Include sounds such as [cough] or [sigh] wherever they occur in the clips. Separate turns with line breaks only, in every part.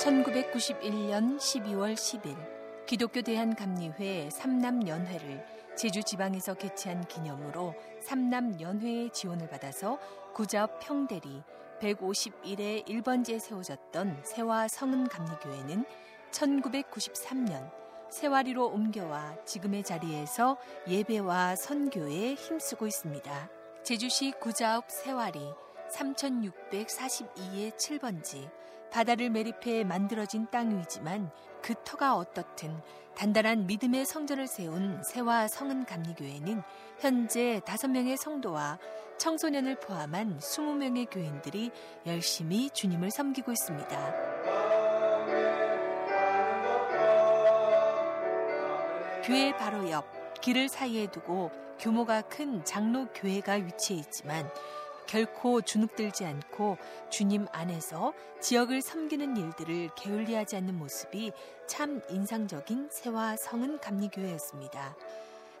1991년 12월 10일 기독교 대한감리회 삼남연회를 제주 지방에서 개최한 기념으로 삼남연회의 지원을 받아서 구잡 평대리 151의 1번지에 세워졌던 세화 성은감리교회는 1993년 세화리로 옮겨와 지금의 자리에서 예배와 선교에 힘쓰고 있습니다. 제주시 구자읍 세화리 3642의 7번지 바다를 매립해 만들어진 땅 위지만 그 터가 어떻든 단단한 믿음의 성전을 세운 세화 성은 감리교회는 현재 5명의 성도와 청소년을 포함한 20명의 교인들이 열심히 주님을 섬기고 있습니다. 교회 바로 옆 길을 사이에 두고 규모가 큰 장로 교회가 위치해 있지만 결코 주눅들지 않고 주님 안에서 지역을 섬기는 일들을 게을리하지 않는 모습이 참 인상적인 세화 성은 감리교회였습니다.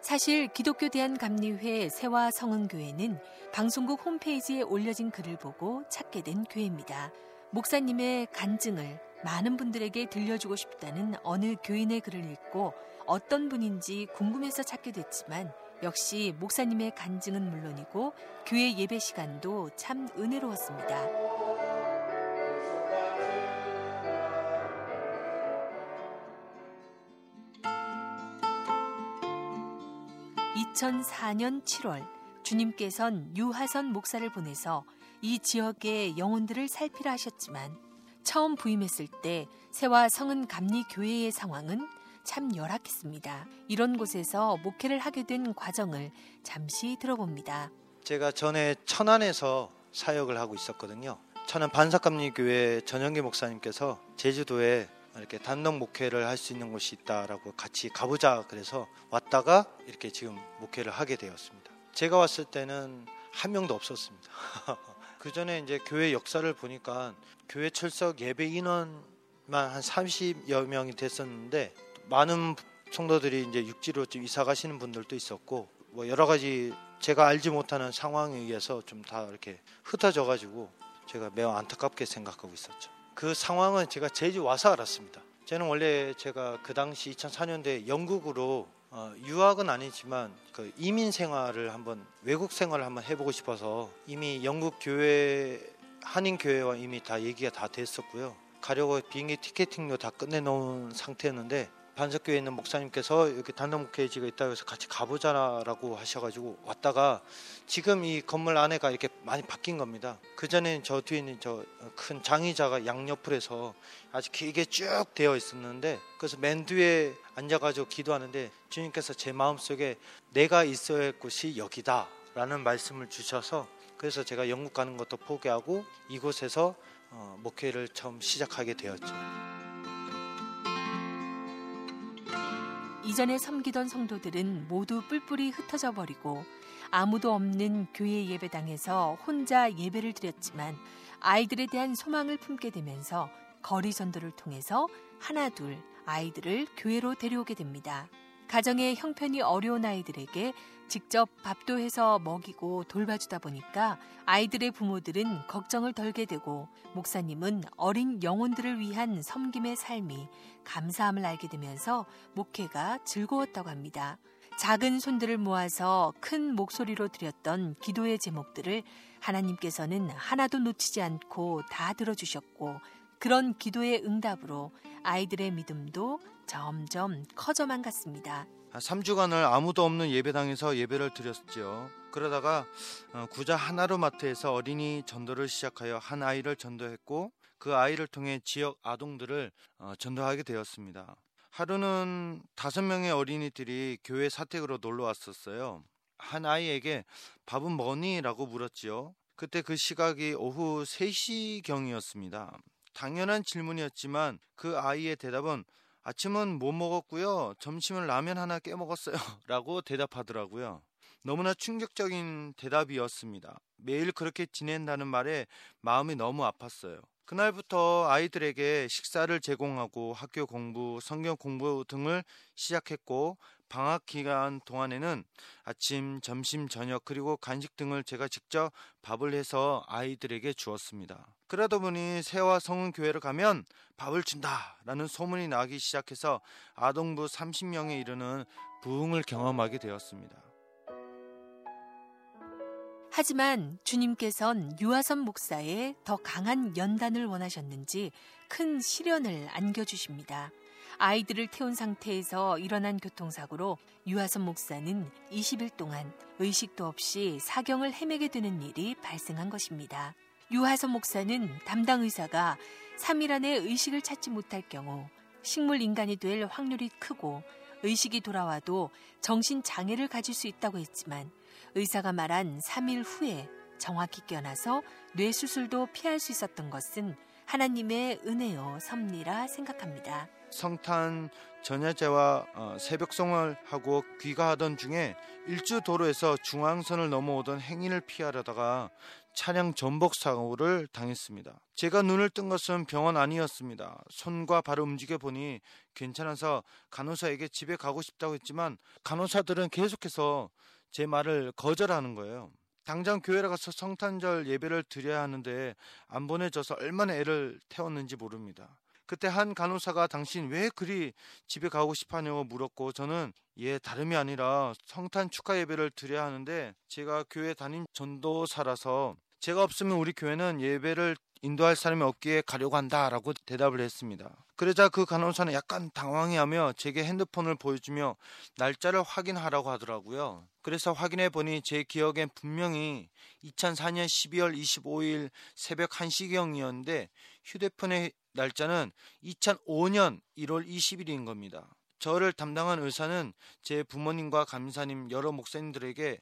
사실 기독교 대한감리회 세화 성은교회는 방송국 홈페이지에 올려진 글을 보고 찾게 된 교회입니다. 목사님의 간증을 많은 분들에게 들려주고 싶다는 어느 교인의 글을 읽고 어떤 분인지 궁금해서 찾게 됐지만 역시 목사님의 간증은 물론이고 교회 예배 시간도 참 은혜로웠습니다. 2004년 7월 주님께선 유하선 목사를 보내서 이 지역의 영혼들을 살피라 하셨지만 처음 부임했을 때 세와 성은 감리 교회의 상황은 참 열악했습니다. 이런 곳에서 목회를 하게 된 과정을 잠시 들어봅니다.
제가 전에 천안에서 사역을 하고 있었거든요. 천안 반삭감리교회 전영기 목사님께서 제주도에 이렇게 단독 목회를 할 수 있는 곳이 있다라고 같이 가보자 그래서 왔다가 이렇게 지금 목회를 하게 되었습니다. 제가 왔을 때는 한 명도 없었습니다. [laughs] 그 전에 이제 교회 역사를 보니까 교회 출석 예배 인원만 한 30여 명이 됐었는데 많은 성도들이 이제 육지로 좀 이사 가시는 분들도 있었고 뭐 여러 가지 제가 알지 못하는 상황에 의해서 좀 다 이렇게 흩어져 가지고 제가 매우 안타깝게 생각하고 있었죠. 그 상황은 제가 제주 와서 알았습니다. 저는 원래 제가 그 당시 2004년도에 영국으로 어, 유학은 아니지만 그 이민 생활을 한번 외국 생활을 한번 해보고 싶어서 이미 영국 교회 한인 교회와 이미 다 얘기가 다 됐었고요. 가려고 비행기 티켓팅도 다 끝내놓은 상태였는데 반석교에 있는 목사님께서 이렇게 단독 목회지가 있다고 해서 같이 가보자라고 하셔가지고 왔다가 지금 이 건물 안에가 이렇게 많이 바뀐 겁니다. 그 전에는 저 뒤에 있는 저 큰 장의자가 양옆을 해서 아주 길게 쭉 되어 있었는데 그래서 맨 뒤에 앉아가지고 기도하는데 주님께서 제 마음 속에 내가 있어야 할 곳이 여기다라는 말씀을 주셔서 그래서 제가 영국 가는 것도 포기하고 이곳에서 어, 목회를 처음 시작하게 되었죠.
이전에 섬기던 성도들은 모두 뿔뿔이 흩어져 버리고 아무도 없는 교회 예배당에서 혼자 예배를 드렸지만 아이들에 대한 소망을 품게 되면서 거리 전도를 통해서 하나둘 아이들을 교회로 데려오게 됩니다. 가정의 형편이 어려운 아이들에게 직접 밥도 해서 먹이고 돌봐주다 보니까 아이들의 부모들은 걱정을 덜게 되고 목사님은 어린 영혼들을 위한 섬김의 삶이 감사함을 알게 되면서 목회가 즐거웠다고 합니다. 작은 손들을 모아서 큰 목소리로 드렸던 기도의 제목들을 하나님께서는 하나도 놓치지 않고 다 들어주셨고 그런 기도의 응답으로 아이들의 믿음도 점점 커져만 갔습니다.
3주간을 아무도 없는 예배당에서 예배를 드렸죠. 그러다가 어, 구자 하나로 마트에서 어린이 전도를 시작하여 한 아이를 전도했고 그 아이를 통해 지역 아동들을 어, 전도하게 되었습니다. 하루는 다섯 명의 어린이들이 교회 사택으로 놀러 왔었어요. 한 아이에게 밥은 뭐니? 라고 물었지요. 그때 그 시각이 오후 3시경이었습니다. 당연한 질문이었지만 그 아이의 대답은 아침은 못 먹었고요. 점심은 라면 하나 깨 먹었어요. [laughs] 라고 대답하더라고요. 너무나 충격적인 대답이었습니다. 매일 그렇게 지낸다는 말에 마음이 너무 아팠어요. 그날부터 아이들에게 식사를 제공하고 학교 공부, 성경 공부 등을 시작했고 방학 기간 동안에는 아침, 점심, 저녁 그리고 간식 등을 제가 직접 밥을 해서 아이들에게 주었습니다. 그러다 보니 새와 성은 교회를 가면 밥을 준다라는 소문이 나기 시작해서 아동부 30명에 이르는 부흥을 경험하게 되었습니다.
하지만 주님께선 유아선 목사의 더 강한 연단을 원하셨는지 큰 시련을 안겨주십니다. 아이들을 태운 상태에서 일어난 교통사고로 유아선 목사는 20일 동안 의식도 없이 사경을 헤매게 되는 일이 발생한 것입니다. 유하선 목사는 담당 의사가 3일 안에 의식을 찾지 못할 경우 식물 인간이 될 확률이 크고 의식이 돌아와도 정신 장애를 가질 수 있다고 했지만 의사가 말한 3일 후에 정확히 깨어나서 뇌 수술도 피할 수 있었던 것은 하나님의 은혜요 섭리라 생각합니다.
성탄 전야제와 어, 새벽송을 하고 귀가하던 중에 일주 도로에서 중앙선을 넘어오던 행인을 피하려다가 차량 전복 사고를 당했습니다. 제가 눈을 뜬 것은 병원 아니었습니다. 손과 발을 움직여 보니 괜찮아서 간호사에게 집에 가고 싶다고 했지만 간호사들은 계속해서 제 말을 거절하는 거예요. 당장 교회에 가서 성탄절 예배를 드려야 하는데 안 보내줘서 얼마나 애를 태웠는지 모릅니다. 그때 한 간호사가 당신 왜 그리 집에 가고 싶어하냐고 물었고 저는 예 다름이 아니라 성탄 축하 예배를 드려야 하는데 제가 교회 담임 전도사라서 제가 없으면 우리 교회는 예배를 인도할 사람이 없기에 가려고 한다라고 대답을 했습니다. 그러자 그 간호사는 약간 당황해하며 제게 핸드폰을 보여주며 날짜를 확인하라고 하더라고요. 그래서 확인해 보니 제 기억엔 분명히 2004년 12월 25일 새벽 1시경이었는데 휴대폰의 날짜는 2005년 1월 20일인 겁니다. 저를 담당한 의사는 제 부모님과 감사님 여러 목사님들에게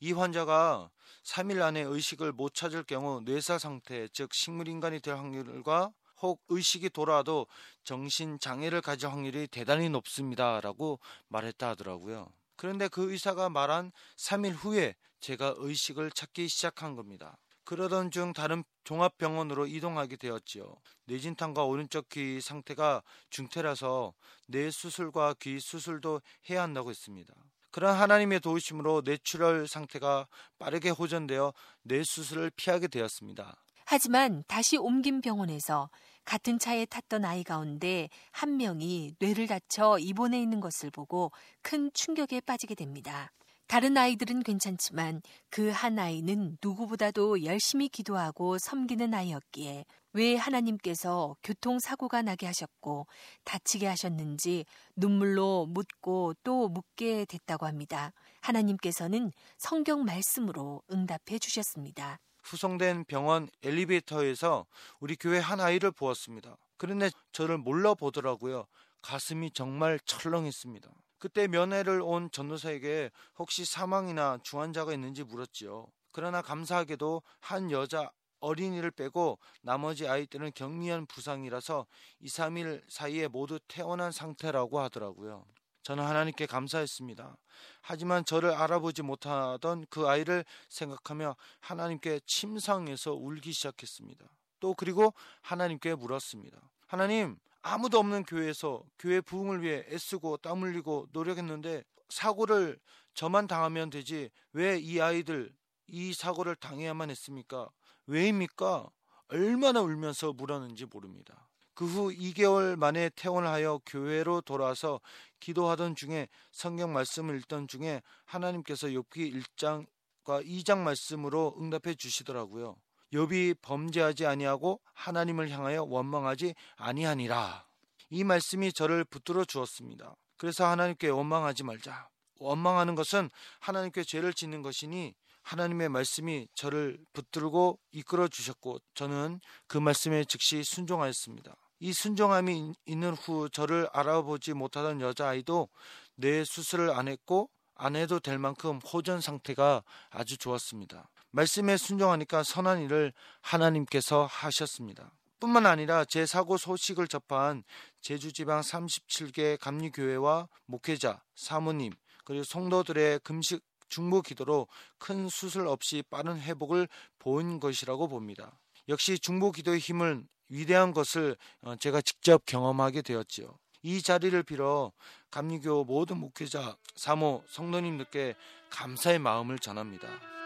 이 환자가 3일 안에 의식을 못 찾을 경우 뇌사 상태, 즉 식물인간이 될 확률과 혹 의식이 돌아와도 정신 장애를 가질 확률이 대단히 높습니다라고 말했다 하더라고요. 그런데 그 의사가 말한 3일 후에 제가 의식을 찾기 시작한 겁니다. 그러던 중 다른 종합병원으로 이동하게 되었지요. 뇌진탕과 오른쪽 귀 상태가 중태라서 뇌 수술과 귀 수술도 해야 한다고 했습니다. 그런 하나님의 도우심으로 뇌출혈 상태가 빠르게 호전되어 뇌 수술을 피하게 되었습니다.
하지만 다시 옮긴 병원에서 같은 차에 탔던 아이 가운데 한 명이 뇌를 다쳐 입원해 있는 것을 보고 큰 충격에 빠지게 됩니다. 다른 아이들은 괜찮지만 그 한 아이는 누구보다도 열심히 기도하고 섬기는 아이였기에 왜 하나님께서 교통사고가 나게 하셨고 다치게 하셨는지 눈물로 묻고 또 묻게 됐다고 합니다. 하나님께서는 성경 말씀으로 응답해 주셨습니다.
후송된 병원 엘리베이터에서 우리 교회 한 아이를 보았습니다. 그런데 저를 몰라 보더라고요. 가슴이 정말 철렁했습니다. 그때 면회를 온 전도사에게 혹시 사망이나 중환자가 있는지 물었지요. 그러나 감사하게도 한 여자 어린이를 빼고 나머지 아이들은 경미한 부상이라서 2, 3일 사이에 모두 태어난 상태라고 하더라고요. 저는 하나님께 감사했습니다. 하지만 저를 알아보지 못하던 그 아이를 생각하며 하나님께 침상에서 울기 시작했습니다. 또 그리고 하나님께 물었습니다. 하나님, 아무도 없는 교회에서 교회 부흥을 위해 애쓰고 땀 흘리고 노력했는데 사고를 저만 당하면 되지 왜 이 아이들 이 사고를 당해야만 했습니까? 왜입니까? 얼마나 울면서 물었는지 모릅니다. 그 후 2개월 만에 퇴원을 하여 교회로 돌아와서 기도하던 중에 성경 말씀을 읽던 중에 하나님께서 욥기 1장과 2장 말씀으로 응답해 주시더라고요. 욥이 범죄하지 아니하고 하나님을 향하여 원망하지 아니하니라. 이 말씀이 저를 붙들어 주었습니다. 그래서 하나님께 원망하지 말자. 원망하는 것은 하나님께 죄를 짓는 것이니 하나님의 말씀이 저를 붙들고 이끌어 주셨고 저는 그 말씀에 즉시 순종하였습니다. 이 순종함이 있는 후 저를 알아보지 못하던 여자아이도 뇌 수술을 안 했고 안 해도 될 만큼 호전 상태가 아주 좋았습니다. 말씀에 순종하니까 선한 일을 하나님께서 하셨습니다. 뿐만 아니라 제 사고 소식을 접한 제주지방 37개 감리교회와 목회자, 사모님, 그리고 성도들의 금식 중보 기도로 큰 수술 없이 빠른 회복을 본 것이라고 봅니다. 역시 중보 기도의 힘은 위대한 것을 어, 제가 직접 경험하게 되었지요. 이 자리를 빌어 감리교 모든 목회자, 사모, 성도님들께 감사의 마음을 전합니다.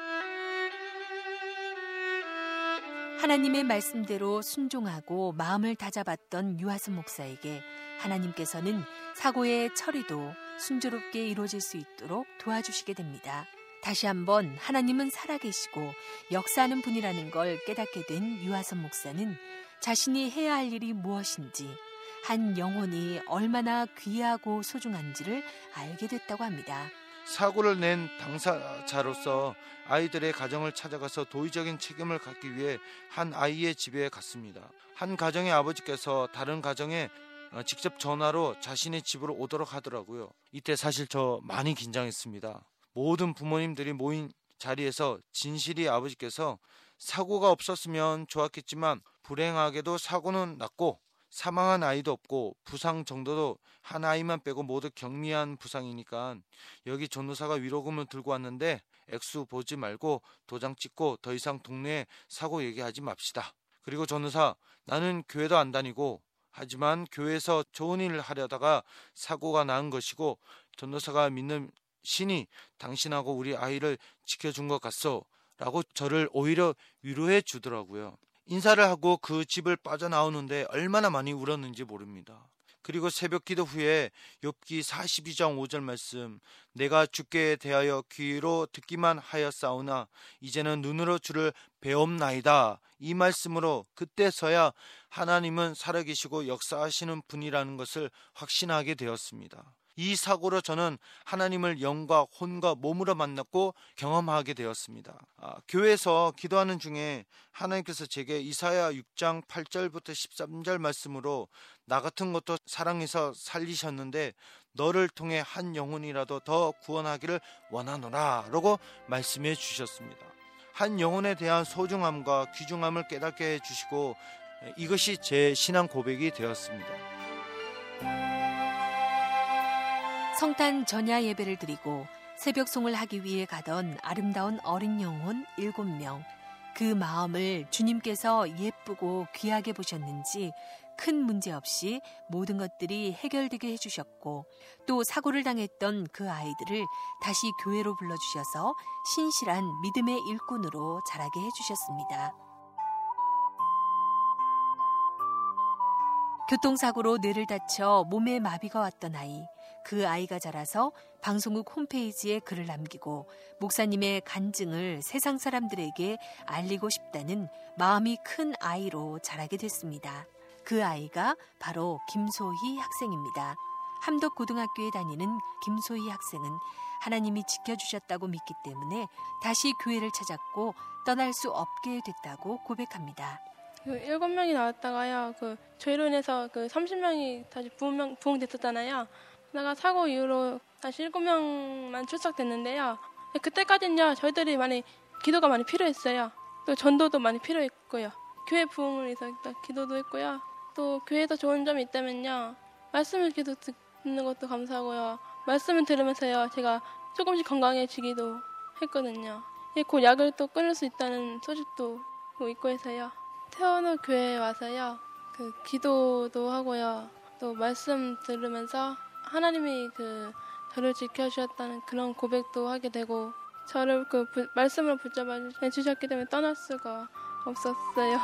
하나님의 말씀대로 순종하고 마음을 다잡았던 유하선 목사에게 하나님께서는 사고의 처리도 순조롭게 이루어질 수 있도록 도와주시게 됩니다. 다시 한번 하나님은 살아계시고 역사하는 분이라는 걸 깨닫게 된 유하선 목사는 자신이 해야 할 일이 무엇인지 한 영혼이 얼마나 귀하고 소중한지를 알게 됐다고 합니다.
사고를 낸 당사자로서 아이들의 가정을 찾아가서 도의적인 책임을 갖기 위해 한 아이의 집에 갔습니다. 한 가정의 아버지께서 다른 가정에 어, 직접 전화로 자신의 집으로 오도록 하더라고요. 이때 사실 저 많이 긴장했습니다. 모든 부모님들이 모인 자리에서 진실이 아버지께서 사고가 없었으면 좋았겠지만 불행하게도 사고는 났고 사망한 아이도 없고 부상 정도도 한 아이만 빼고 모두 경미한 부상이니까 여기 전도사가 위로금을 들고 왔는데 액수 보지 말고 도장 찍고 더 이상 동네에 사고 얘기하지 맙시다. 그리고 전도사 나는 교회도 안 다니고 하지만 교회에서 좋은 일을 하려다가 사고가 난 것이고 전도사가 믿는 신이 당신하고 우리 아이를 지켜준 것 같소 라고 저를 오히려 위로해 주더라고요. 인사를 하고 그 집을 빠져나오는데 얼마나 많이 울었는지 모릅니다. 그리고 새벽 기도 후에 욥기 42장 5절 말씀 내가 주께 대하여 귀로 듣기만 하였사오나 이제는 눈으로 주를 배움나이다 이 말씀으로 그때서야 하나님은 살아계시고 역사하시는 분이라는 것을 확신하게 되었습니다. 이 사고로 저는 하나님을 영과 혼과 몸으로 만났고 경험하게 되었습니다. 아, 교회에서 기도하는 중에 하나님께서 제게 이사야 6장 8절부터 13절 말씀으로 나 같은 것도 사랑해서 살리셨는데 너를 통해 한 영혼이라도 더 구원하기를 원하노라 라고 말씀해 주셨습니다. 한 영혼에 대한 소중함과 귀중함을 깨닫게 해 주시고 이것이 제 신앙 고백이 되었습니다.
성탄 전야 예배를 드리고 새벽송을 하기 위해 가던 아름다운 어린 영혼 일곱 명. 그 마음을 주님께서 예쁘고 귀하게 보셨는지 큰 문제 없이 모든 것들이 해결되게 해주셨고 또 사고를 당했던 그 아이들을 다시 교회로 불러주셔서 신실한 믿음의 일꾼으로 자라게 해주셨습니다. 교통사고로 뇌를 다쳐 몸에 마비가 왔던 아이. 그 아이가 자라서 방송국 홈페이지에 글을 남기고 목사님의 간증을 세상 사람들에게 알리고 싶다는 마음이 큰 아이로 자라게 됐습니다. 그 아이가 바로 김소희 학생입니다. 함덕 고등학교에 다니는 김소희 학생은 하나님이 지켜주셨다고 믿기 때문에 다시 교회를 찾았고 떠날 수 없게 됐다고 고백합니다.
그 일곱 명이 나왔다가요. 그 저희로 인해서 그 30명이 다시 부흥, 부흥됐었잖아요. 내가 사고 이후로 다시 일곱 명만 출석됐는데요. 그때까지는요 저희들이 많이 기도가 많이 필요했어요. 또 전도도 많이 필요했고요. 교회 부흥을 위해서 기도도 했고요. 또 교회에서 좋은 점이 있다면요. 말씀을 기도 듣는 것도 감사하고요. 말씀을 들으면서요 제가 조금씩 건강해지기도 했거든요. 곧 약을 또 끊을 수 있다는 소식도 있고 해서요. 태어나 교회에 와서요. 그 기도도 하고요. 또 말씀 들으면서 하나님이 그 저를 지켜주셨다는 그런 고백도 하게 되고 저를 그 부, 말씀으로 붙잡아 주셨기 때문에 떠날 수가 없었어요.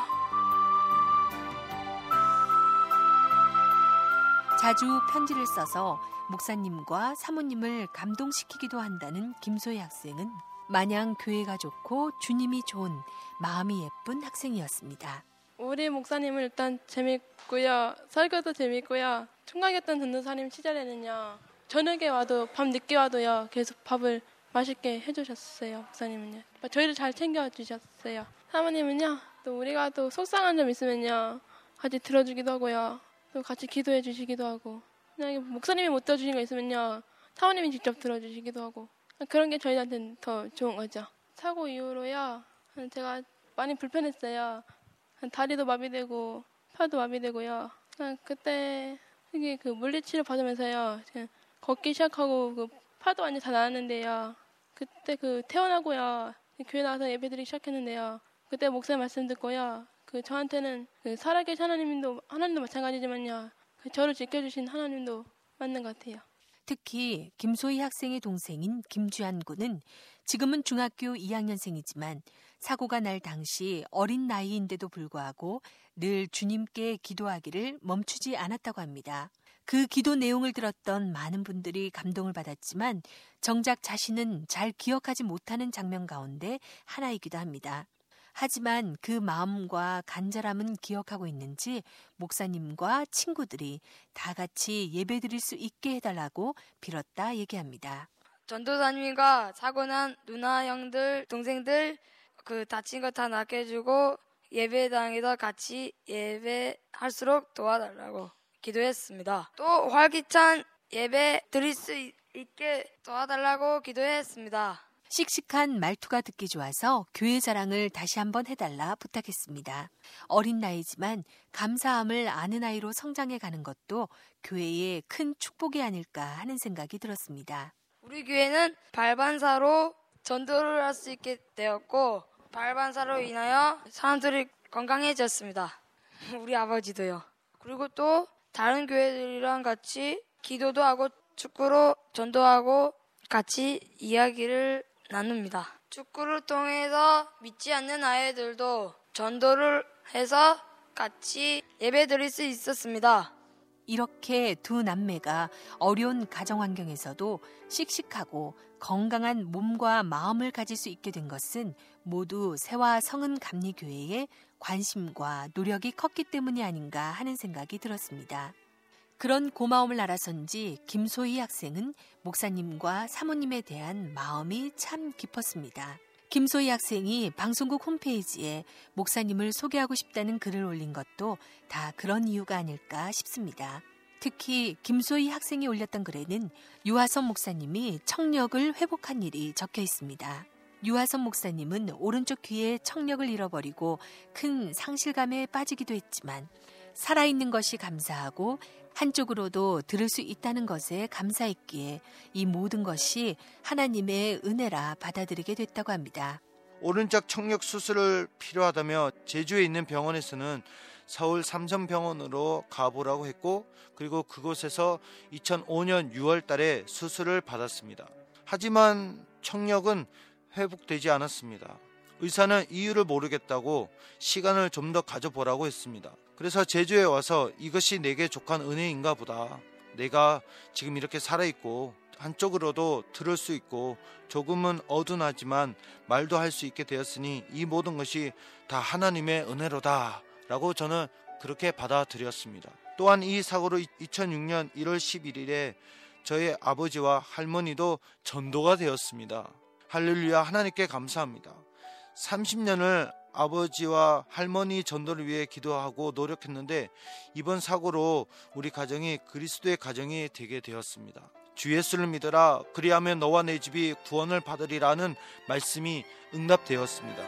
자주 편지를 써서 목사님과 사모님을 감동시키기도 한다는 김소희 학생은 마냥 교회가 좋고 주님이 좋은 마음이 예쁜 학생이었습니다.
우리 목사님은 일단 재밌고요. 설교도 재밌고요. 총각이었던 전도사님 시절에는요. 저녁에 와도 밤 늦게 와도요. 계속 밥을 맛있게 해주셨어요. 목사님은요. 저희를 잘 챙겨주셨어요. 사모님은요. 또 우리가 또 속상한 점 있으면요. 같이 들어주기도 하고요. 또 같이 기도해 주시기도 하고. 그냥 목사님이 못 들어주신 거 있으면요. 사모님이 직접 들어주시기도 하고. 그런 게 저희한테는 더 좋은 거죠. 사고 이후로요. 제가 많이 불편했어요. 다리도 마비되고 혀도 마비되고요. 그때 이게 그 물리치료 받으면서요. 걷기 시작하고 그 파도 완전 다 나았는데요. 그때 그 태어나고요. 교회 나와서 예배드리기 시작했는데요. 그때 목사님 말씀 듣고요. 그 저한테는 그 살아계신 하나님도 하나님도 마찬가지지만요. 그 저를 지켜주신 하나님도 맞는 것 같아요.
특히 김소희 학생의 동생인 김주한 군은 지금은 중학교 2학년생이지만 사고가 날 당시 어린 나이인데도 불구하고 늘 주님께 기도하기를 멈추지 않았다고 합니다. 그 기도 내용을 들었던 많은 분들이 감동을 받았지만 정작 자신은 잘 기억하지 못하는 장면 가운데 하나이기도 합니다. 하지만 그 마음과 간절함은 기억하고 있는지 목사님과 친구들이 다 같이 예배 드릴 수 있게 해달라고 빌었다 얘기합니다.
전도사님과 사고난 누나 형들 동생들 그 다친 거 다 낫게 해주고 예배당에서 같이 예배할수록 도와달라고 기도했습니다. 또 활기찬 예배 드릴 수 있게 도와달라고 기도했습니다.
씩씩한 말투가 듣기 좋아서 교회 자랑을 다시 한번 해달라 부탁했습니다. 어린 나이지만 감사함을 아는 아이로 성장해 가는 것도 교회의 큰 축복이 아닐까 하는 생각이 들었습니다.
우리 교회는 발반사로 전도를 할 수 있게 되었고 발반사로 인하여 사람들이 건강해졌습니다. [laughs] 우리 아버지도요. 그리고 또 다른 교회들이랑 같이 기도도 하고 축구로 전도하고 같이 이야기를 나눕니다. 축구를 통해서 믿지 않는 아이들도 전도를 해서 같이 예배 드릴 수 있었습니다.
이렇게 두 남매가 어려운 가정 환경에서도 씩씩하고 건강한 몸과 마음을 가질 수 있게 된 것은 모두 새와 성은 감리교회의 관심과 노력이 컸기 때문이 아닌가 하는 생각이 들었습니다. 그런 고마움을 알아선지 김소희 학생은 목사님과 사모님에 대한 마음이 참 깊었습니다. 김소희 학생이 방송국 홈페이지에 목사님을 소개하고 싶다는 글을 올린 것도 다 그런 이유가 아닐까 싶습니다. 특히 김소희 학생이 올렸던 글에는 유하선 목사님이 청력을 회복한 일이 적혀 있습니다. 유하선 목사님은 오른쪽 귀에 청력을 잃어버리고 큰 상실감에 빠지기도 했지만 살아있는 것이 감사하고 한쪽으로도 들을 수 있다는 것에 감사했기에 이 모든 것이 하나님의 은혜라 받아들이게 됐다고 합니다.
오른쪽 청력 수술을 필요하다며 제주에 있는 병원에서는 서울 삼성병원으로 가보라고 했고 그리고 그곳에서 2005년 6월 달에 수술을 받았습니다. 하지만 청력은 회복되지 않았습니다. 의사는 이유를 모르겠다고 시간을 좀 더 가져보라고 했습니다. 그래서 제주에 와서 이것이 내게 족한 은혜인가 보다. 내가 지금 이렇게 살아있고 한쪽으로도 들을 수 있고 조금은 어둔하지만 말도 할 수 있게 되었으니 이 모든 것이 다 하나님의 은혜로다. 라고 저는 그렇게 받아들였습니다. 또한 이 사고로 2006년 1월 11일에 저의 아버지와 할머니도 전도가 되었습니다. 할렐루야 하나님께 감사합니다. 30년을 아버지와 할머니 전도를 위해 기도하고 노력했는데 이번 사고로 우리 가정이 그리스도의 가정이 되게 되었습니다. 주 예수를 믿어라 그리하면 너와 내 집이 구원을 받으리라는 말씀이 응답되었습니다.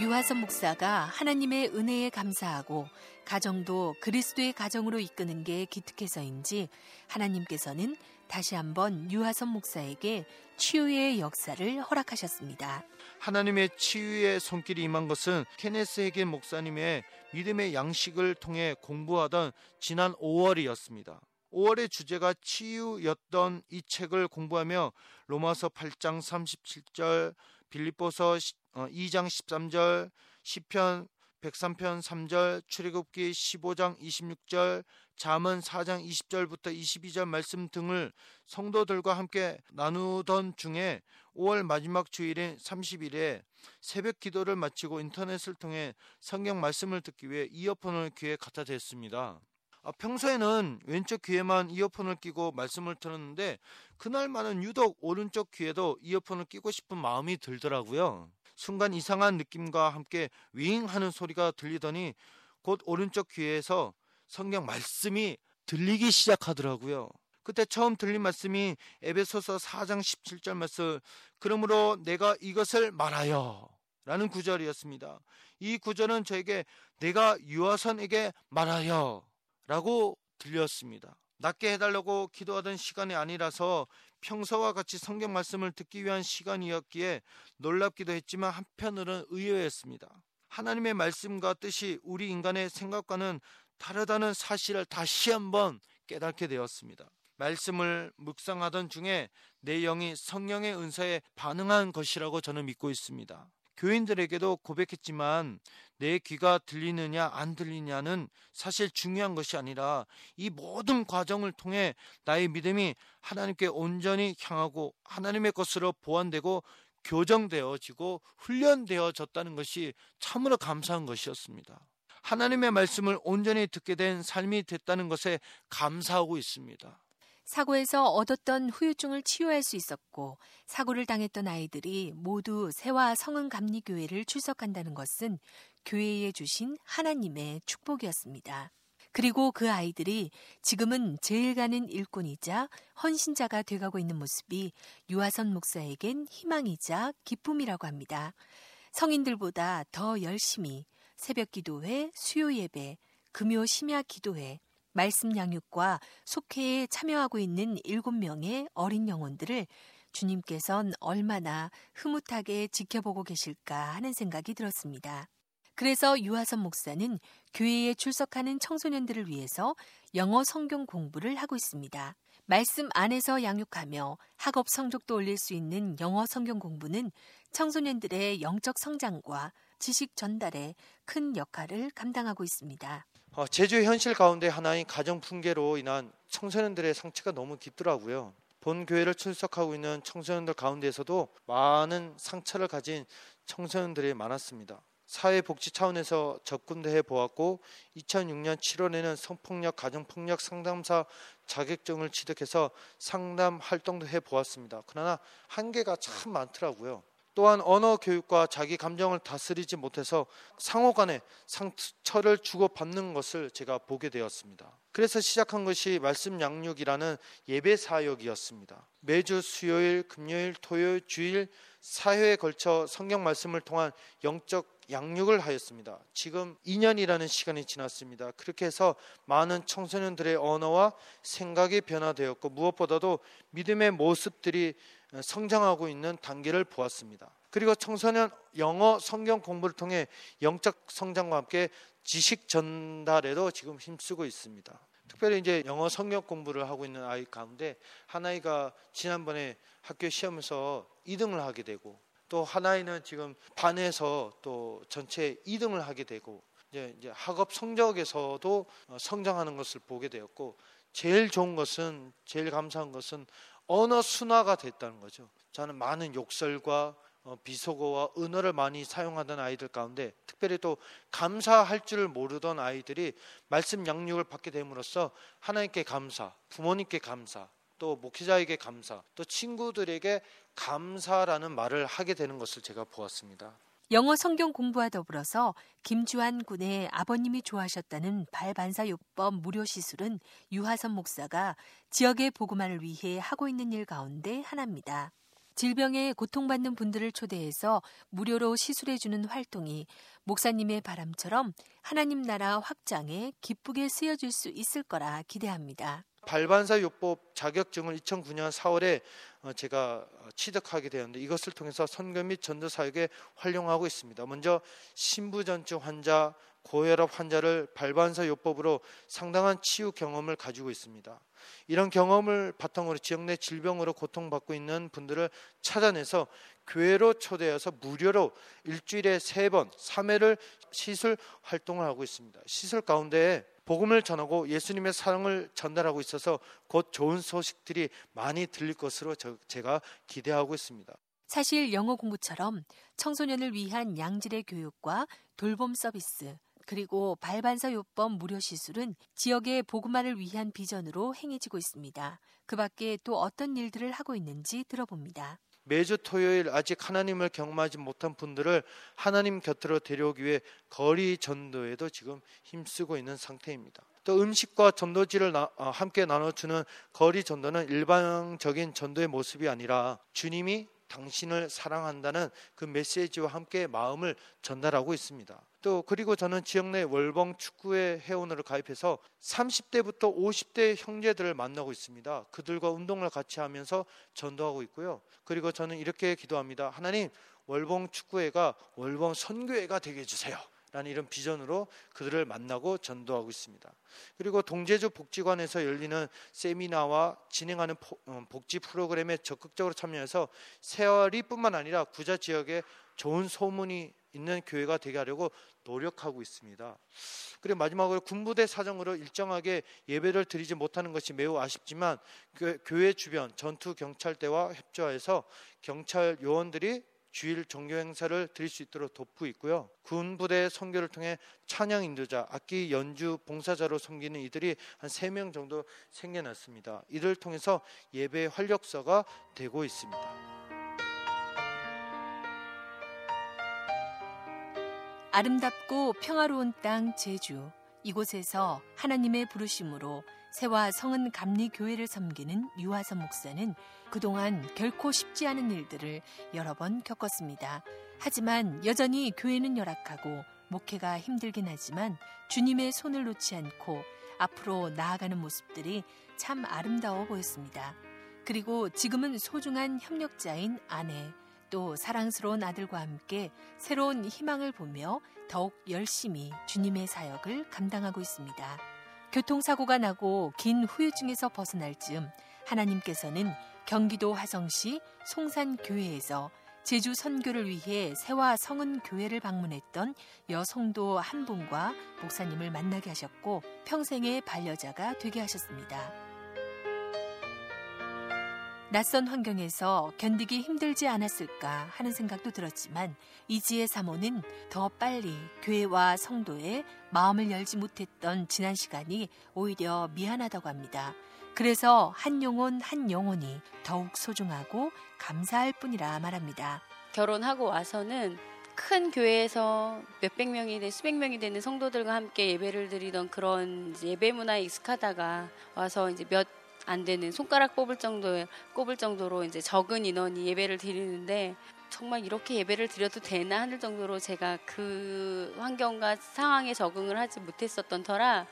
유하선 목사가 하나님의 은혜에 감사하고 가정도 그리스도의 가정으로 이끄는 게 기특해서인지 하나님께서는 다시 한번 유하선 목사에게 치유의 역사를 허락하셨습니다.
하나님의 치유의 손길이 임한 것은 케네스 헤겐 목사님의 믿음의 양식을 통해 공부하던 지난 5월이었습니다. 5월의 주제가 치유였던 이 책을 공부하며 로마서 8장 37절, 빌립보서 2장 13절, 시편 103편 3절, 출애굽기 15장 26절, 잠언 4장 20절부터 22절 말씀 등을 성도들과 함께 나누던 중에 5월 마지막 주일인 30일에 새벽 기도를 마치고 인터넷을 통해 성경 말씀을 듣기 위해 이어폰을 귀에 갖다 댔습니다. 아, 평소에는 왼쪽 귀에만 이어폰을 끼고 말씀을 들었는데 그날만은 유독 오른쪽 귀에도 이어폰을 끼고 싶은 마음이 들더라고요. 순간 이상한 느낌과 함께 윙 하는 소리가 들리더니 곧 오른쪽 귀에서 성경 말씀이 들리기 시작하더라고요. 그때 처음 들린 말씀이 에베소서 4장 17절 말씀 그러므로 내가 이것을 말하여 라는 구절이었습니다. 이 구절은 저에게 내가 유아선에게 말하여 라고 들렸습니다. 낫게 해달라고 기도하던 시간이 아니라서
평소와 같이 성경 말씀을 듣기 위한 시간이었기에 놀랍기도 했지만 한편으로는 의외였습니다. 하나님의 말씀과 뜻이 우리 인간의 생각과는 다르다는 사실을 다시 한번 깨닫게 되었습니다. 말씀을 묵상하던 중에 내 영이 성령의 은사에 반응한 것이라고 저는 믿고 있습니다. 교인들에게도 고백했지만 내 귀가 들리느냐 안 들리냐는 사실 중요한 것이 아니라 이 모든 과정을 통해 나의 믿음이 하나님께 온전히 향하고 하나님의 것으로 보완되고 교정되어지고 훈련되어졌다는 것이 참으로 감사한 것이었습니다. 하나님의 말씀을 온전히 듣게 된 삶이 됐다는 것에 감사하고 있습니다.
사고에서 얻었던 후유증을 치유할 수 있었고 사고를 당했던 아이들이 모두 세화 성은 감리 교회를 출석한다는 것은 교회에 주신 하나님의 축복이었습니다. 그리고 그 아이들이 지금은 제일 가는 일꾼이자 헌신자가 돼가고 있는 모습이 유아선 목사에겐 희망이자 기쁨이라고 합니다. 성인들보다 더 열심히 새벽 기도회, 수요 예배, 금요 심야 기도회, 말씀 양육과 속회에 참여하고 있는 일곱 명의 어린 영혼들을 주님께선 얼마나 흐뭇하게 지켜보고 계실까 하는 생각이 들었습니다. 그래서 유하선 목사는 교회에 출석하는 청소년들을 위해서 영어 성경 공부를 하고 있습니다. 말씀 안에서 양육하며 학업 성적도 올릴 수 있는 영어 성경 공부는 청소년들의 영적 성장과 지식 전달에 큰 역할을 감당하고 있습니다.
어, 제주 현실 가운데 하나인 가정 붕괴로 인한 청소년들의 상처가 너무 깊더라고요. 본 교회를 출석하고 있는 청소년들 가운데에서도 많은 상처를 가진 청소년들이 많았습니다. 사회복지 차원에서 접근도 해보았고 2006년 7월에는 성폭력 가정폭력 상담사 자격증을 취득해서 상담 활동도 해보았습니다. 그러나 한계가 참 많더라고요. 또한 언어 교육과 자기 감정을 다스리지 못해서 상호 간에 상처를 주고받는 것을 제가 보게 되었습니다. 그래서 시작한 것이 말씀 양육이라는 예배 사역이었습니다. 매주 수요일, 금요일, 토요일, 주일 사회에 걸쳐 성경 말씀을 통한 영적 양육을 하였습니다. 지금 2년이라는 시간이 지났습니다. 그렇게 해서 많은 청소년들의 언어와 생각이 변화되었고 무엇보다도 믿음의 모습들이 성장하고 있는 단계를 보았습니다. 그리고 청소년 영어 성경 공부를 통해 영적 성장과 함께 지식 전달에도 지금 힘쓰고 있습니다. 특별히 이제 영어 성경 공부를 하고 있는 아이 가운데 하나이가 지난번에 학교 시험에서 2등을 하게 되고 또 하나이는 지금 반에서 또 전체 2등을 하게 되고 이제, 이제 학업 성적에서도 어, 성장하는 것을 보게 되었고 제일 좋은 것은 제일 감사한 것은 언어 순화가 됐다는 거죠. 저는 많은 욕설과 어, 비속어와 은어를 많이 사용하던 아이들 가운데 특별히 또 감사할 줄 모르던 아이들이 말씀 양육을 받게 됨으로써 하나님께 감사, 부모님께 감사, 또 목회자에게 감사, 또 친구들에게 감사라는 말을 하게 되는 것을 제가 보았습니다.
영어 성경 공부와 더불어서 김주한 군의 아버님이 좋아하셨다는 발반사 요법 무료 시술은 유하선 목사가 지역의 복음화를 위해 하고 있는 일 가운데 하나입니다. 질병에 고통받는 분들을 초대해서 무료로 시술해주는 활동이 목사님의 바람처럼 하나님 나라 확장에 기쁘게 쓰여질 수 있을 거라 기대합니다.
발반사 요법 자격증을 2009년 4월에 어, 제가 취득하게 되었는데 이것을 통해서 선교 및 전도 사역에 활용하고 있습니다. 먼저 신부전증 환자, 고혈압 환자를 발반사 요법으로 상당한 치유 경험을 가지고 있습니다. 이런 경험을 바탕으로 지역 내 질병으로 고통받고 있는 분들을 찾아내서 교회로 초대해서 무료로 일주일에 세 번, 3회를 시술 활동을 하고 있습니다. 시술 가운데 복음을 전하고 예수님의 사랑을 전달하고 있어서 곧 좋은 소식들이 많이 들릴 것으로 저, 제가 기대하고 있습니다.
사실 영어 공부처럼 청소년을 위한 양질의 교육과 돌봄 서비스, 그리고 발반사 요법 무료 시술은 지역의 복음화를 위한 비전으로 행해지고 있습니다. 그 밖에 또 어떤 일들을 하고 있는지 들어봅니다.
매주 토요일 아직 하나님을 경험하지 못한 분들을 하나님 곁으로 데려오기 위해 거리 전도에도 지금 힘쓰고 있는 상태입니다. 또 음식과 전도지를 나, 어, 함께 나눠주는 거리 전도는 일반적인 전도의 모습이 아니라 주님이 당신을 사랑한다는 그 메시지와 함께 마음을 전달하고 있습니다. 또 그리고 저는 지역 내 월봉 축구회 회원으로 가입해서 30대부터 50대 형제들을 만나고 있습니다. 그들과 운동을 같이 하면서 전도하고 있고요. 그리고 저는 이렇게 기도합니다. 하나님, 월봉 축구회가 월봉 선교회가 되게 해 주세요. 라는 이런 비전으로 그들을 만나고 전도하고 있습니다. 그리고 동제주 복지관에서 열리는 세미나와 진행하는 어, 복지 프로그램에 적극적으로 참여해서 세월이뿐만 아니라 구자 지역에 좋은 소문이 있는 교회가 되게 하려고 노력하고 있습니다. 그리고 마지막으로 군부대 사정으로 일정하게 예배를 드리지 못하는 것이 매우 아쉽지만 교회 주변 전투 경찰대와 협조해서 경찰 요원들이 주일 종교 행사를 드릴 수 있도록 돕고 있고요. 군 부대 선교를 통해 찬양 인도자, 악기 연주 봉사자로 섬기는 이들이 한 세 명 정도 생겨났습니다. 이를 통해서 예배 활력소가 되고 있습니다.
아름답고 평화로운 땅 제주 이곳에서 하나님의 부르심으로 새와 성은 감리 교회를 섬기는 유화선 목사는 그동안 결코 쉽지 않은 일들을 여러 번 겪었습니다. 하지만 여전히 교회는 열악하고 목회가 힘들긴 하지만 주님의 손을 놓지 않고 앞으로 나아가는 모습들이 참 아름다워 보였습니다. 그리고 지금은 소중한 협력자인 아내, 또 사랑스러운 아들과 함께 새로운 희망을 보며 더욱 열심히 주님의 사역을 감당하고 있습니다. 교통사고가 나고 긴 후유증에서 벗어날 즈음 하나님께서는 경기도 화성시 송산교회에서 제주 선교를 위해 세화 성은 교회를 방문했던 여성도 한 분과 목사님을 만나게 하셨고 평생의 반려자가 되게 하셨습니다. 낯선 환경에서 견디기 힘들지 않았을까 하는 생각도 들었지만 이지혜 사모는 더 빨리 교회와 성도에 마음을 열지 못했던 지난 시간이 오히려 미안하다고 합니다. 그래서 한 영혼 한 영혼이 더욱 소중하고 감사할 뿐이라 말합니다.
결혼하고 와서는 큰 교회에서 몇백 명이 되 수백 명이 되는 성도들과 함께 예배를 드리던 그런 예배 문화에 익숙하다가 와서 이제 몇 안 되는 손가락 뽑을 정도에 꼽을 정도로 이제 적은 인원이 예배를 드리는데 정말 이렇게 예배를 드려도 되나 하는 정도로 제가 그 환경과 상황에 적응을 하지 못했었던 터라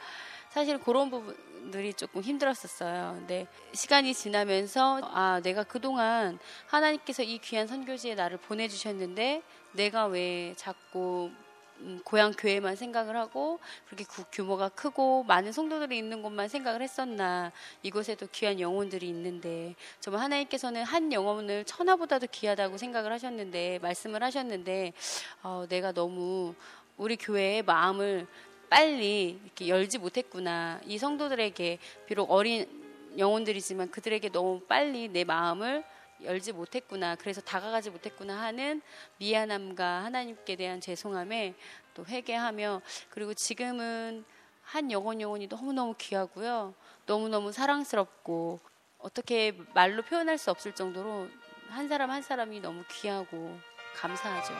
사실 그런 부분들이 조금 힘들었었어요. 근데 시간이 지나면서 아 내가 그동안 하나님께서 이 귀한 선교지에 나를 보내주셨는데 내가 왜 자꾸 음, 고향 교회만 생각을 하고 그렇게 규모가 크고 많은 성도들이 있는 곳만 생각을 했었나. 이곳에도 귀한 영혼들이 있는데 정말 하나님께서는 한 영혼을 천하보다도 귀하다고 생각을 하셨는데 말씀을 하셨는데 어, 내가 너무 우리 교회의 마음을 빨리 이렇게 열지 못했구나. 이 성도들에게 비록 어린 영혼들이지만 그들에게 너무 빨리 내 마음을 열지 못했구나. 그래서 다가가지 못했구나 하는 미안함과 하나님께 대한 죄송함에 또 회개하며 그리고 지금은 한 영혼 영혼이 너무너무 귀하고요. 너무너무 사랑스럽고 어떻게 말로 표현할 수 없을 정도로 한 사람 한 사람이 너무 귀하고 감사하죠.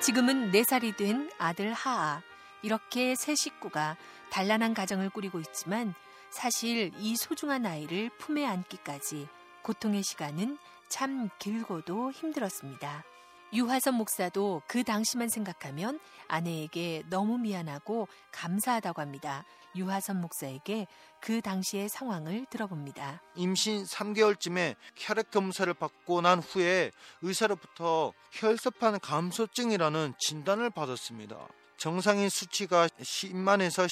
지금은 4살이 된 아들 하아. 이렇게 세 식구가 단란한 가정을 꾸리고 있지만 사실 이 소중한 아이를 품에 안기까지 고통의 시간은 참 길고도 힘들었습니다. 유화선 목사도 그 당시만 생각하면 아내에게 너무 미안하고 감사하다고 합니다. 유화선 목사에게 그 당시의 상황을 들어봅니다.
임신 3개월쯤에 혈액 검사를 받고 난 후에 의사로부터 혈소판 감소증이라는 진단을 받았습니다. 정상인 수치가 10만에서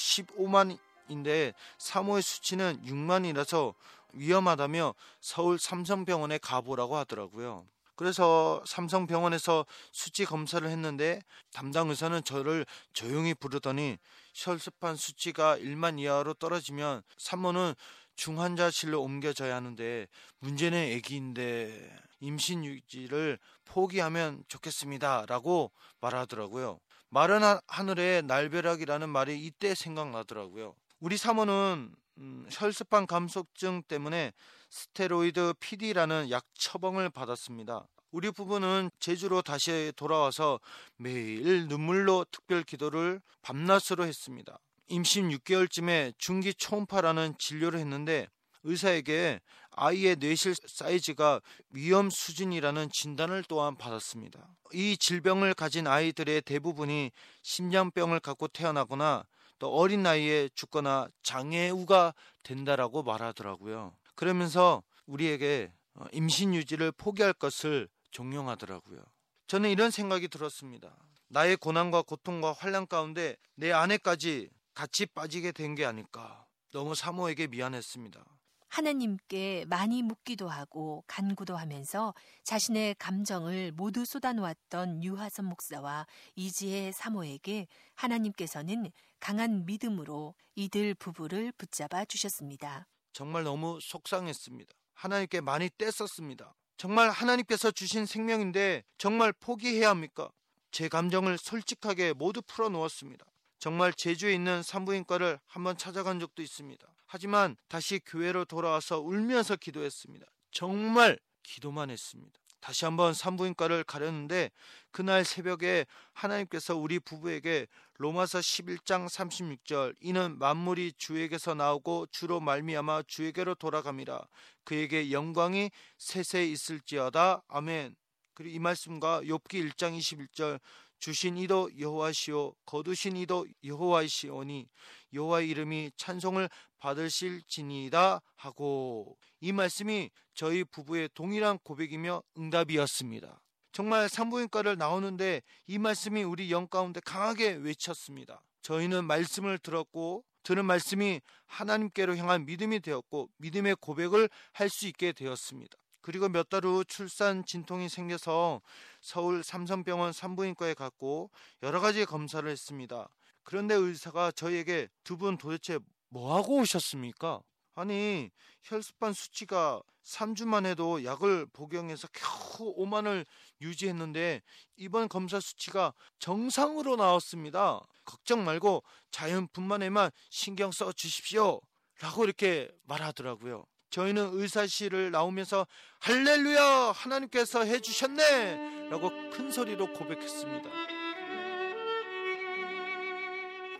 15만인데 사모의 수치는 6만이라서 위험하다며 서울 삼성병원에 가보라고 하더라고요. 그래서 삼성병원에서 수치 검사를 했는데 담당 의사는 저를 조용히 부르더니 혈소판 수치가 1만 이하로 떨어지면 산모는 중환자실로 옮겨져야 하는데 문제는 아기인데 임신 유지를 포기하면 좋겠습니다라고 말하더라고요. 마른 하늘의 날벼락이라는 말이 이때 생각나더라고요. 우리 사모는 음, 혈소판 감속증 때문에 스테로이드 PD라는 약 처방을 받았습니다. 우리 부부는 제주로 다시 돌아와서 매일 눈물로 특별 기도를 밤낮으로 했습니다.
임신 6개월쯤에 중기 초음파라는 진료를 했는데 의사에게 아이의 뇌실 사이즈가 위험 수준이라는 진단을 또한 받았습니다. 이 질병을 가진 아이들의 대부분이 심장병을 갖고 태어나거나 또 어린 나이에 죽거나 장애우가 된다라고 말하더라고요. 그러면서 우리에게 어, 임신 유지를 포기할 것을 종용하더라고요. 저는 이런 생각이 들었습니다. 나의 고난과 고통과 환란 가운데 내 아내까지 같이 빠지게 된 게 아닐까. 너무 사모에게 미안했습니다.
하나님께 많이 묻기도 하고 간구도 하면서 자신의 감정을 모두 쏟아놓았던 유하선 목사와 이지혜 사모에게 하나님께서는 강한 믿음으로 이들 부부를 붙잡아 주셨습니다.
정말 너무 속상했습니다. 하나님께 많이 떼썼습니다. 정말 하나님께서 주신 생명인데 정말 포기해야 합니까? 제 감정을 솔직하게 모두 풀어놓았습니다. 정말 제주에 있는 산부인과를 한번 찾아간 적도 있습니다. 하지만 다시 교회로 돌아와서 울면서 기도했습니다. 정말 기도만 했습니다. 다시 한번 산부인과를 가렸는데 그날 새벽에 하나님께서 우리 부부에게 로마서 11장 36절 이는 만물이 주에게서 나오고 주로 말미암아 주에게로 돌아갑니다. 그에게 영광이 세세 있을지어다. 아멘. 그리고 이 말씀과 욥기 1장 21절 주신 이도 여호와시오 거두신 이도 여호와이시오니 여호와의 이름이 찬송을 받으실지니이다 하고 이 말씀이 저희 부부의 동일한 고백이며 응답이었습니다. 정말 산부인과를 나오는데 이 말씀이 우리 영 가운데 강하게 외쳤습니다. 저희는 말씀을 들었고 들은 말씀이 하나님께로 향한 믿음이 되었고 믿음의 고백을 할 수 있게 되었습니다. 그리고 몇 달 후 출산 진통이 생겨서 서울 삼성병원 산부인과에 갔고 여러 가지 검사를 했습니다. 그런데 의사가 저희에게 두 분 도대체 뭐 하고 오셨습니까? 아니 혈소판 수치가 3주만 해도 약을 복용해서 겨우 5만을 유지했는데 이번 검사 수치가 정상으로 나왔습니다. 걱정 말고 자연분만에만 신경 써 주십시오. 라고 이렇게 말하더라고요. 저희는 의사실을 나오면서 할렐루야 하나님께서 해주셨네 라고 큰 소리로 고백했습니다.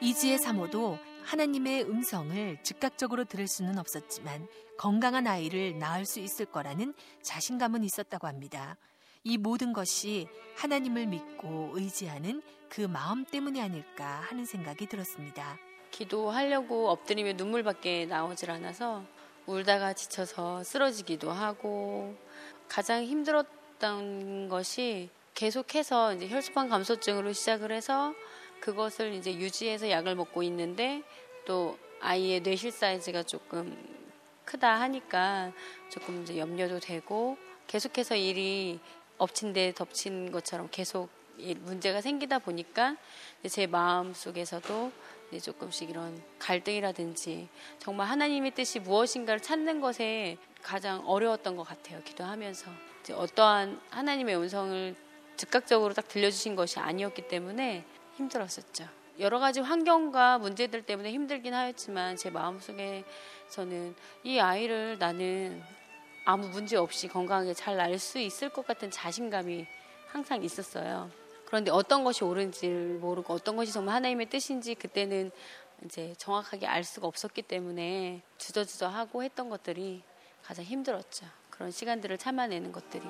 이지의 사모도 하나님의 음성을 즉각적으로 들을 수는 없었지만 건강한 아이를 낳을 수 있을 거라는 자신감은 있었다고 합니다. 이 모든 것이 하나님을 믿고 의지하는 그 마음 때문이 아닐까 하는 생각이 들었습니다.
기도하려고 엎드리면 눈물밖에 나오질 않아서 울다가 지쳐서 쓰러지기도 하고 가장 힘들었던 것이 계속해서 이제 혈소판 감소증으로 시작을 해서 그것을 이제 유지해서 약을 먹고 있는데 또 아이의 뇌실 사이즈가 조금 크다 하니까 조금 이제 염려도 되고 계속해서 일이 엎친 데 덮친 것처럼 계속 문제가 생기다 보니까 제 마음 속에서도 조금씩 이런 갈등이라든지 정말 하나님의 뜻이 무엇인가를 찾는 것에 가장 어려웠던 것 같아요. 기도하면서 어떠한 하나님의 음성을 즉각적으로 딱 들려주신 것이 아니었기 때문에 힘들었었죠. 여러 가지 환경과 문제들 때문에 힘들긴 하였지만 제 마음속에서는 이 아이를 나는 아무 문제 없이 건강하게 잘 낳을 수 있을 것 같은 자신감이 항상 있었어요. 그런데 어떤 것이 옳은지를 모르고 어떤 것이 정말 하나님의 뜻인지 그때는 이제 정확하게 알 수가 없었기 때문에 주저주저하고 했던 것들이 가장 힘들었죠. 그런 시간들을 참아내는 것들이.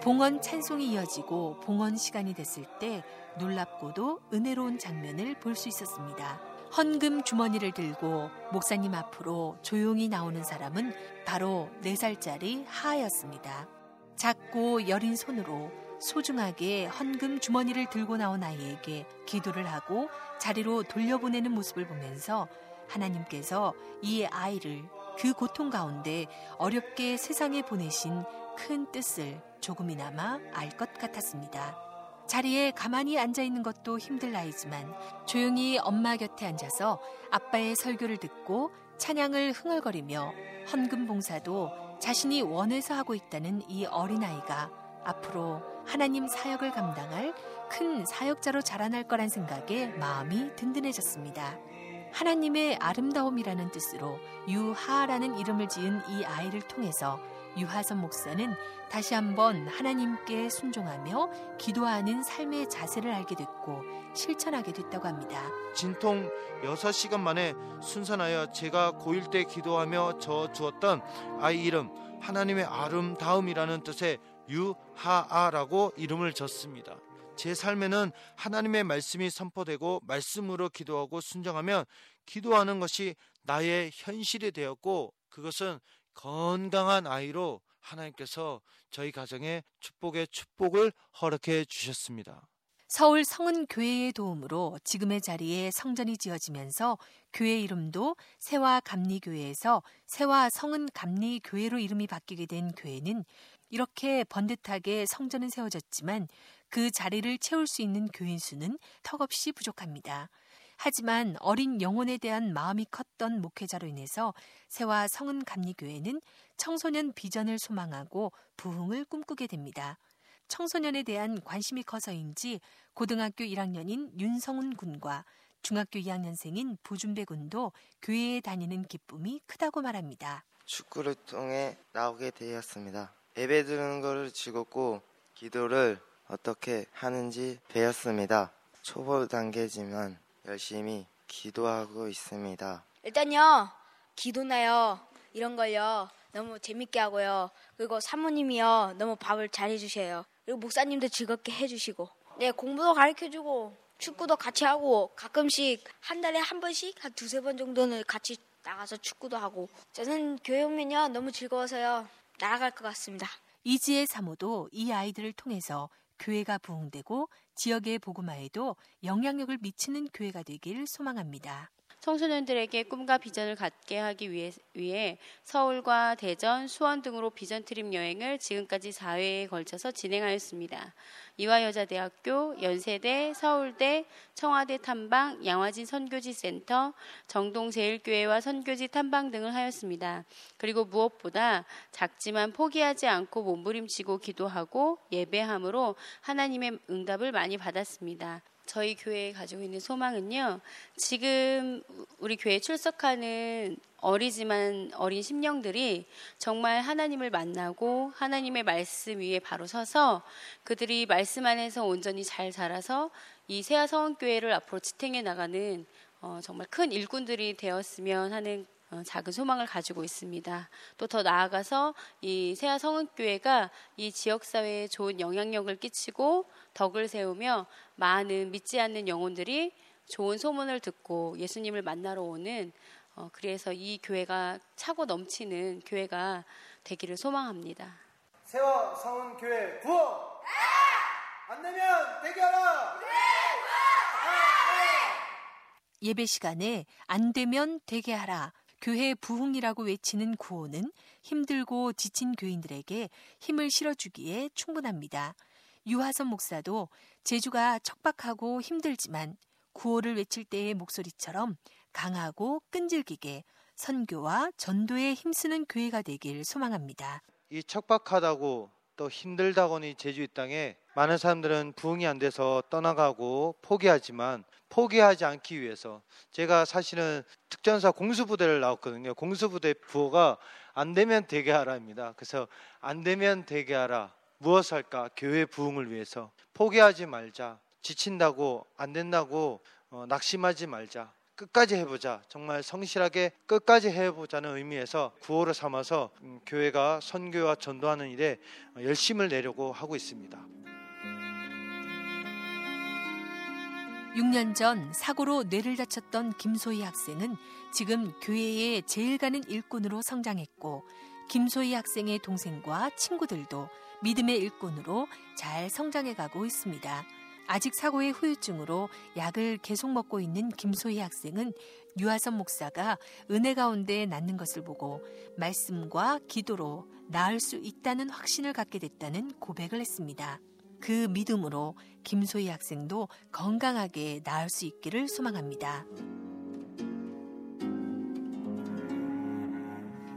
봉헌 찬송이 이어지고 봉헌 시간이 됐을 때 놀랍고도 은혜로운 장면을 볼 수 있었습니다. 헌금 주머니를 들고 목사님 앞으로 조용히 나오는 사람은 바로 4살짜리 하였습니다. 작고 여린 손으로 소중하게 헌금 주머니를 들고 나온 아이에게 기도를 하고 자리로 돌려보내는 모습을 보면서 하나님께서 이 아이를 그 고통 가운데 어렵게 세상에 보내신 큰 뜻을 조금이나마 알 것 같았습니다. 자리에 가만히 앉아 있는 것도 힘들 나이지만 조용히 엄마 곁에 앉아서 아빠의 설교를 듣고 찬양을 흥얼거리며 헌금 봉사도 자신이 원해서 하고 있다는 이 어린아이가 앞으로 하나님 사역을 감당할 큰 사역자로 자라날 거란 생각에 마음이 든든해졌습니다. 하나님의 아름다움이라는 뜻으로 유하라는 이름을 지은 이 아이를 통해서 유하선 목사는 다시 한번 하나님께 순종하며 기도하는 삶의 자세를 알게 됐고 실천하게 됐다고 합니다.
진통 6시간 만에 순산하여 제가 고1 때 기도하며 저 주었던 아이 이름 하나님의 아름다움이라는 뜻의 유하아라고 이름을 졌습니다. 제 삶에는 하나님의 말씀이 선포되고 말씀으로 기도하고 순정하면 기도하는 것이 나의 현실이 되었고 그것은 건강한 아이로 하나님께서 저희 가정에 축복의 축복을 허락해 주셨습니다.
서울 성은교회의 도움으로 지금의 자리에 성전이 지어지면서 교회 이름도 세화 감리교회에서 세화 성은 감리교회로 이름이 바뀌게 된 교회는 이렇게 번듯하게 성전은 세워졌지만 그 자리를 채울 수 있는 교인 수는 턱없이 부족합니다. 하지만 어린 영혼에 대한 마음이 컸던 목회자로 인해서 세화 성은 감리교회는 청소년 비전을 소망하고 부흥을 꿈꾸게 됩니다. 청소년에 대한 관심이 커서인지 고등학교 1학년인 윤성훈 군과 중학교 2학년생인 부준배 군도 교회에 다니는 기쁨이 크다고 말합니다.
축구를 통해 나오게 되었습니다. 예배 드리는 것을 즐겁고 기도를 어떻게 하는지 배웠습니다. 초보 단계지만 열심히 기도하고 있습니다.
일단요, 기도나요, 이런 걸요, 너무 재밌게 하고요. 그리고 사모님이요, 너무 밥을 잘 해주셔요. 그리고 목사님도 즐겁게 해주시고. 네, 공부도 가르쳐 주고, 축구도 같이 하고, 가끔씩 한 달에 한 번씩, 한 두세 번 정도는 같이 나가서 축구도 하고. 저는 교회 오면요, 너무 즐거워서요, 날아갈 것 같습니다.
이지혜 사모도 이 아이들을 통해서 교회가 부흥되고 지역의 복음화에도 영향력을 미치는 교회가 되길 소망합니다.
청소년들에게 꿈과 비전을 갖게 하기 위해, 위해 서울과 대전, 수원 등으로 비전 트립 여행을 지금까지 4회에 걸쳐서 진행하였습니다. 이화여자대학교, 연세대, 서울대, 청와대 탐방, 양화진 선교지 센터, 정동제일교회와 선교지 탐방 등을 하였습니다. 그리고 무엇보다 작지만 포기하지 않고 몸부림치고 기도하고 예배함으로 하나님의 응답을 많이 받았습니다. 저희 교회에 가지고 있는 소망은요. 지금 우리 교회에 출석하는 어리지만 어린 심령들이 정말 하나님을 만나고 하나님의 말씀 위에 바로 서서 그들이 말씀 안에서 온전히 잘 자라서 이 세아 서원교회를 앞으로 지탱해 나가는 어, 정말 큰 일꾼들이 되었으면 하는 어, 작은 소망을 가지고 있습니다. 또 더 나아가서 이 세아 성은교회가 이 지역 사회에 좋은 영향력을 끼치고 덕을 세우며 많은 믿지 않는 영혼들이 좋은 소문을 듣고 예수님을 만나러 오는 어, 그래서 이 교회가 차고 넘치는 교회가 되기를 소망합니다.
세화 성은교회 구호! 안 되면 대기하라!
예배 시간에 안 되면 되게 하라. 교회 부흥이라고 외치는 구호는 힘들고 지친 교인들에게 힘을 실어주기에 충분합니다. 유하선 목사도 제주가 척박하고 힘들지만 구호를 외칠 때의 목소리처럼 강하고 끈질기게 선교와 전도에 힘쓰는 교회가 되길 소망합니다.
이 척박하다고 또 힘들다고니 제주 이 땅에 많은 사람들은 부흥이 안 돼서 떠나가고 포기하지만 포기하지 않기 위해서 제가 사실은 특전사 공수부대를 나왔거든요. 공수부대 부호가 안 되면 되게 하라입니다. 그래서 안 되면 되게 하라. 무엇 할까? 교회 부흥을 위해서 포기하지 말자. 지친다고 안 된다고 어, 낙심하지 말자. 끝까지 해보자. 정말 성실하게 끝까지 해보자는 의미에서 구호를 삼아서 음, 교회가 선교와 전도하는 일에 열심을 내려고 하고 있습니다.
6년 전 사고로 뇌를 다쳤던 김소희 학생은 지금 교회에 제일 가는 일꾼으로 성장했고 김소희 학생의 동생과 친구들도 믿음의 일꾼으로 잘 성장해 가고 있습니다. 아직 사고의 후유증으로 약을 계속 먹고 있는 김소희 학생은 유아선 목사가 은혜 가운데 낫는 것을 보고 말씀과 기도로 나을 수 있다는 확신을 갖게 됐다는 고백을 했습니다. 그 믿음으로 김소희 학생도 건강하게 나을 수 있기를 소망합니다.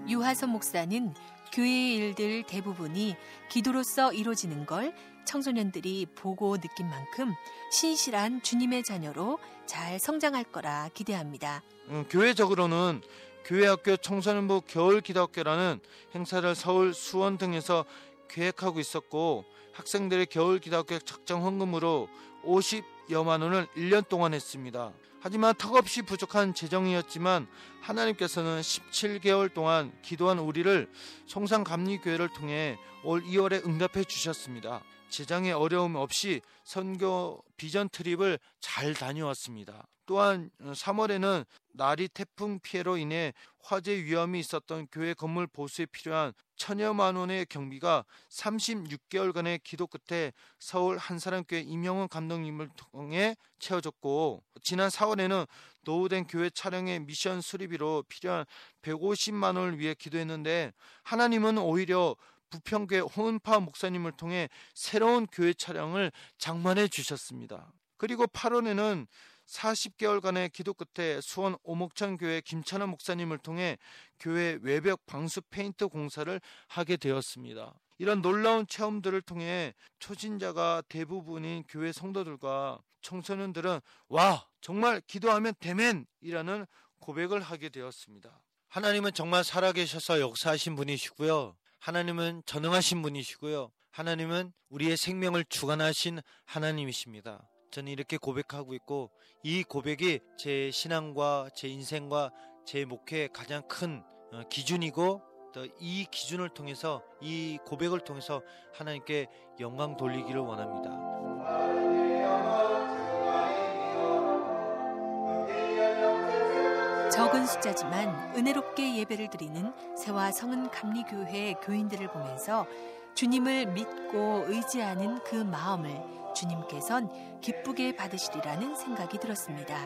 유하선 목사는 교회의 일들 대부분이 기도로서 이루어지는 걸 청소년들이 보고 느낀 만큼 신실한 주님의 자녀로 잘 성장할 거라 기대합니다.
음, 교회적으로는
교회학교 청소년부 겨울 기도학교라는 행사를 서울 수원 등에서 계획하고 있었고 학생들의 겨울 기도학교 작정 헌금으로 50여만 원을 1년 동안 했습니다. 하지만 턱없이 부족한 재정이었지만 하나님께서는 17개월 동안 기도한 우리를 송산감리교회를 통해 올 2월에 응답해 주셨습니다. 재정의 어려움 없이 선교 비전 트립을 잘 다녀왔습니다. 또한 3월에는 나리 태풍 피해로 인해 화재 위험이 있었던 교회 건물 보수에 필요한 천여만 원의 경비가 36개월간의 기도 끝에 서울 한사람교회 임영훈 감독님을 통해 채워졌고 지난 4월에는 노후된 교회 촬영의 미션 수리비로 필요한 150만 원을 위해 기도했는데 하나님은 오히려 부평교회 홍은파 목사님을 통해 새로운 교회 촬영을 장만해 주셨습니다. 그리고 8월에는 40개월간의 기도 끝에 수원 오목천 교회 김찬원 목사님을 통해 교회 외벽 방수 페인트 공사를 하게 되었습니다. 이런 놀라운 체험들을 통해 초신자가 대부분인 교회 성도들과 청소년들은 와 정말 기도하면 되맨이라는 고백을 하게 되었습니다.
하나님은 정말 살아계셔서 역사하신 분이시고요. 하나님은 전능하신 분이시고요. 하나님은 우리의 생명을 주관하신 하나님이십니다. 저는 이렇게 고백하고 있고 이 고백이 제 신앙과 제 인생과 제 목회의 가장 큰 어, 기준이고 또 이 기준을 통해서 이 고백을 통해서 하나님께 영광 돌리기를 원합니다.
적은 숫자지만 은혜롭게 예배를 드리는 새와 성은 감리교회 교인들을 보면서 주님을 믿고 의지하는 그 마음을 주님께선 기쁘게 받으시리라는 생각이 들었습니다.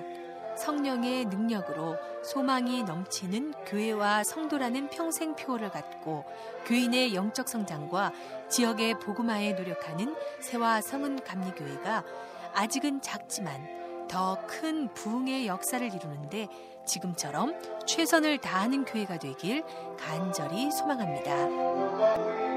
성령의 능력으로 소망이 넘치는 교회와 성도라는 평생 표어를 갖고 교인의 영적 성장과 지역의 복음화에 노력하는 새와 성은 감리교회가 아직은 작지만 더 큰 부흥의 역사를 이루는데 지금처럼 최선을 다하는 교회가 되길 간절히 소망합니다.